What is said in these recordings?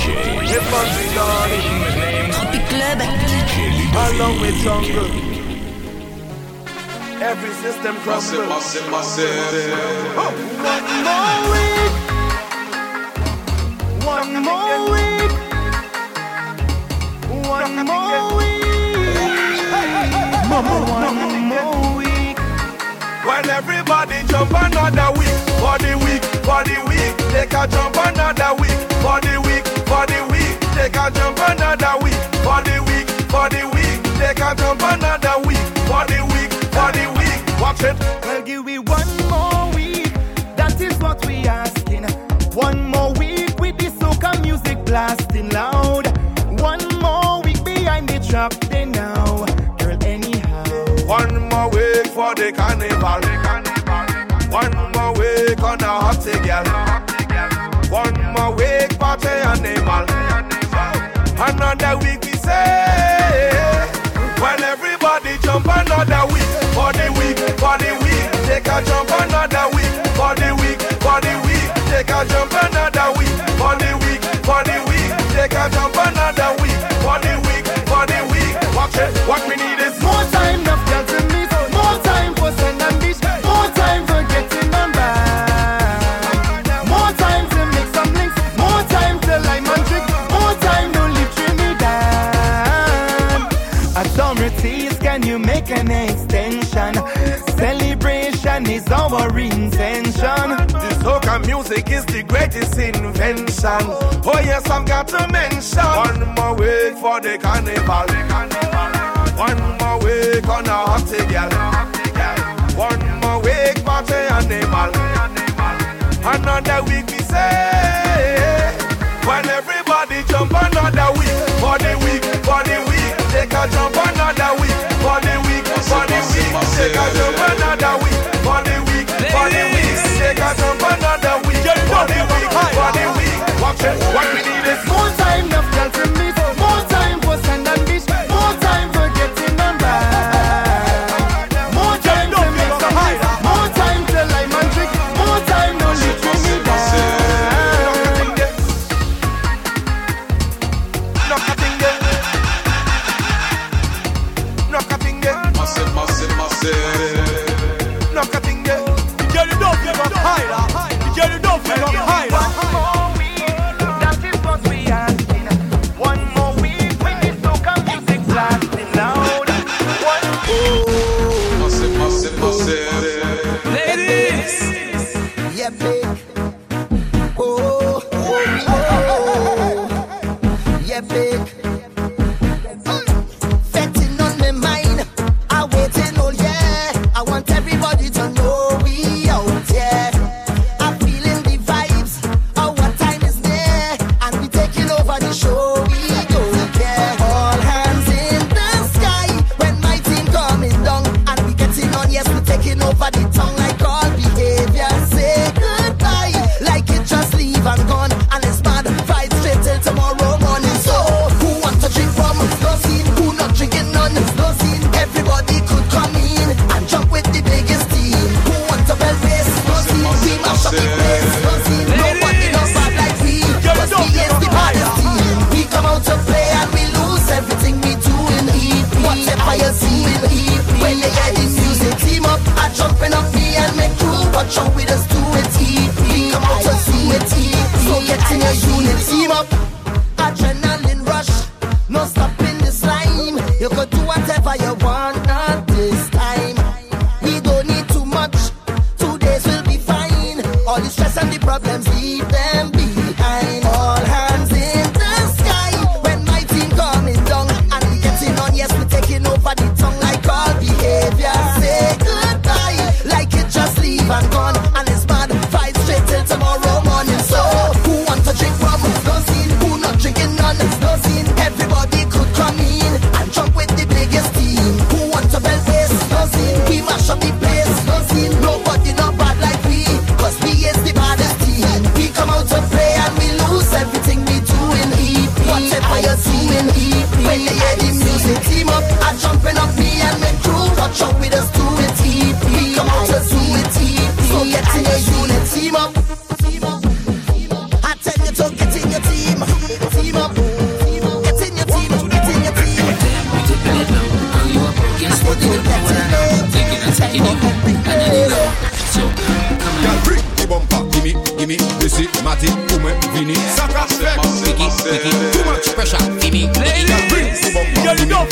DJ. Name. Tropic Club. DJ Ludovick. Along with Jungle. Every system crumbles. Massive, massive, massive. Oh. One more week. One more week. One more week. Mama, one more week. When everybody jump another week, body week, body week, they can jump another week can jump another week for the week, for the week. They can jump another week for the week, for the week. Watch it. Well, give me one more week. That is what we asking. One more week with this soca music blasting loud. One more week behind the trap they now. Girl, anyhow. One more week for the carnival. One more week on a hot girl. Another week we say. When everybody jump another week, for the week, for the week, Take a jump another week, for the week, for the week, Take a jump another week, for the week, for the week, Take a jump another you make an extension. Celebration is our intention. The soca music is the greatest invention. Oh yes, I've got to mention. One more week for the carnival. One more week on a hot girl. One more week party animal. Another week we say. When everybody jump another week for the week for the week, take a jump. Show me the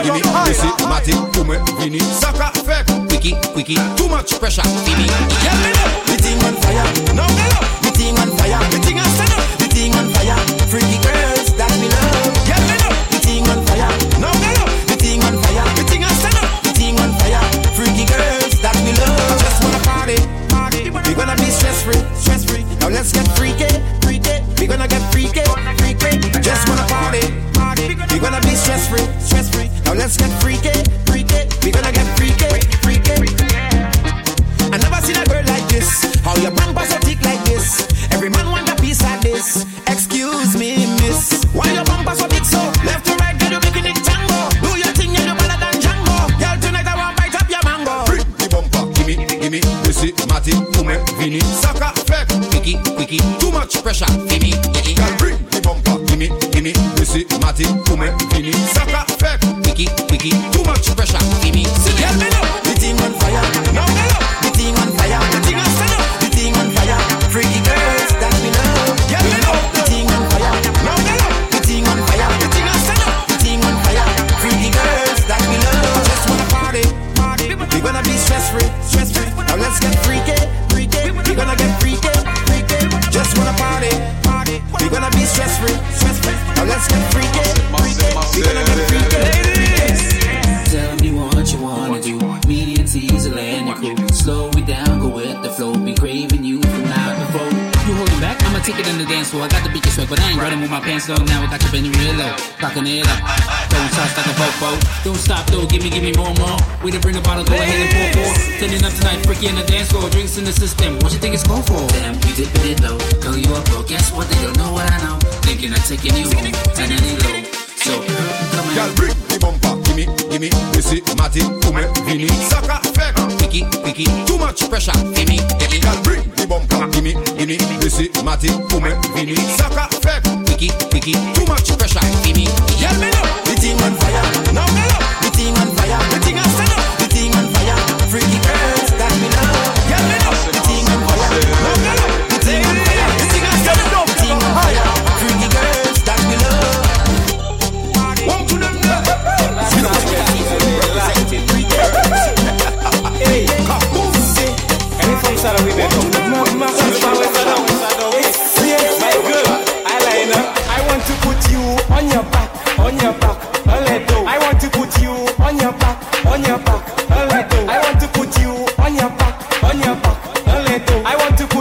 Girl, you gimme, know you're gimme, high. Missy, Matty, Ume, Vini. Sucker fake. Wiki, wiki, too much pressure, gimme. Girl, me love the thing on fire. No, me love the thing on fire. The thing on stand up. The thing on fire. Freaky girls that me love. Girl, me love the thing on fire. No, me love the thing on fire. The thing on stand up. The thing on fire. Freaky girls that me love. Just wanna party, party. We gonna be stress free, stress free. Now let's get freaky. Vini. Sucker fake. Wiki, wiki, too much pressure, gimme, gimme. Girl, bring the bumper, gimme, gimme, Missy, Matty, Ume, Vini. Sucker Be you from now to four. You holding back? I'ma take it in the dance floor. I got the beat swag, but I ain't running with my pants down. Now I got you bending real low. Cocking it up. Throwing shots like a fofo. Don't stop though, give me, give me more, more. We to bring a bottle, go ahead and pour, pour. Turning up tonight, freaky in the dance floor. Drinks in the system. What you think it's going for? Damn, you dipping it low. Girl, you up, bro. Guess what? They don't know what I know. Thinking of taking you home. And any low. So, come on. Girl, bring the bumper, gimme, gimme, Missy, Matty, Ume, Vini. Sucker fake. Picky, picky. too much pressure, matematik pou men vini. Saka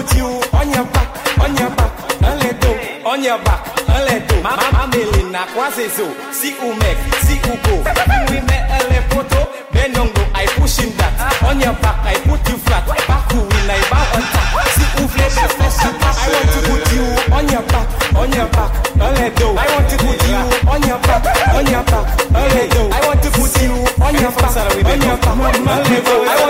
put you on your back, on your back, a little. On your back, a little. Mama Melina kwase so, si umek, si ugo. We met a lepoto, benongo, I push him that. On your back, I put you flat. Back who will I bow on top. Si ufle, I want to put you on your back, on your back, a little. I want to put you on your back, on your back, a little. I want to put you on your back, on your back, a little. I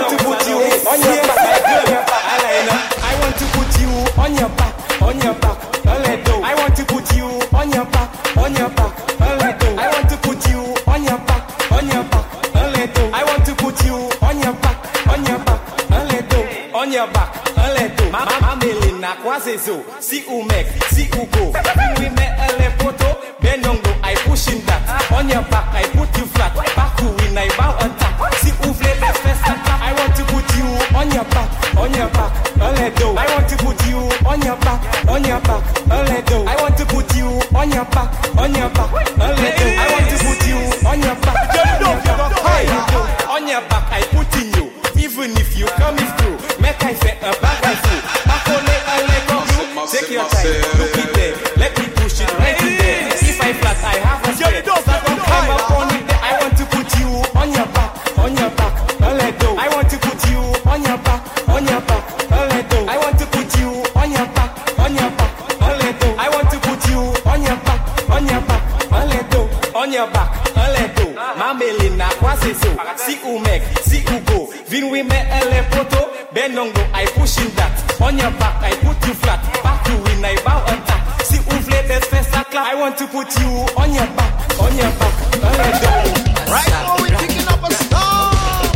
ugo. We met a lepoto, benongo, I push him that. On your back, I put you flat. Back who win, I bow top. Si ufle, let's and clap. I want to put you on your back, on your back, a little. I want to put you on your back, on your back, a little. I want to put you on your back, on your back, a little. I want to put you on your back, on your back, a. On your back, I in you. If you come through, make I say a I. Back on it, I let go you. Take your time, look it there. Let me push it right in there. If I flat, I have a spare. Start to climb up on it. I want to put you on your back, on your back, a little. I want to put you on your back, on your back, a little. I want to put you on your back, on your back, a little. I want to put you on your back, on your back, a little. On your back, a little. Mamelina kwase so, si umek, si ugo. Vin we me ele poto, benongo, I push him that. On your back, I put you flat. Back you win, I bow on top. Si ufle, let's first a clap. I want to put you on your back, on your back, a little. Right now we're picking up a storm.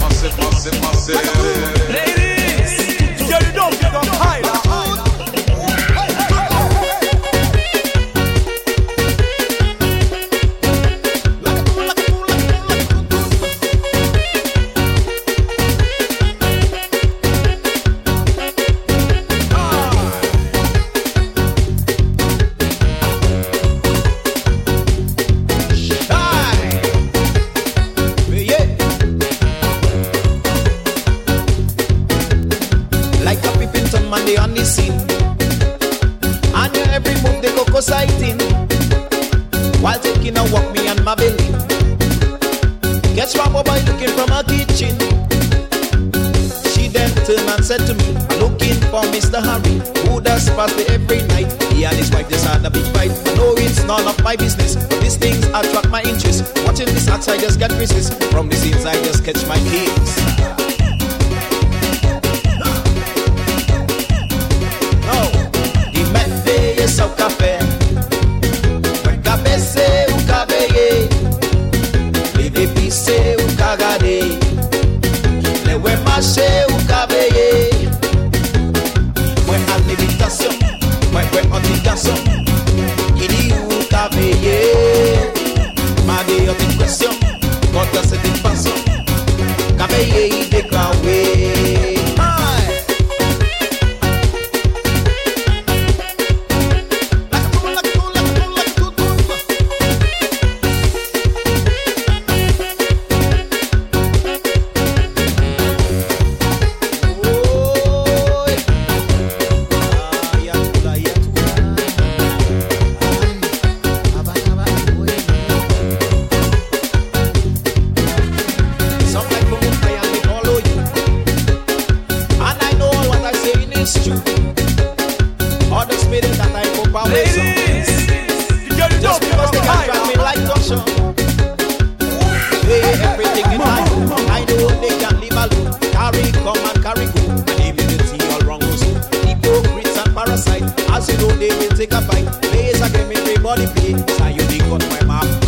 Massive, massive, massive. Said to me, looking for Mr. Harry, who does pass me every night. He and his wife just had a big fight. I know it's none of my business, but these things attract my interest. Watching this outside just get resist. From this inside just catch my kicks. No, take a. Place a game everybody pay. So you dig on my map.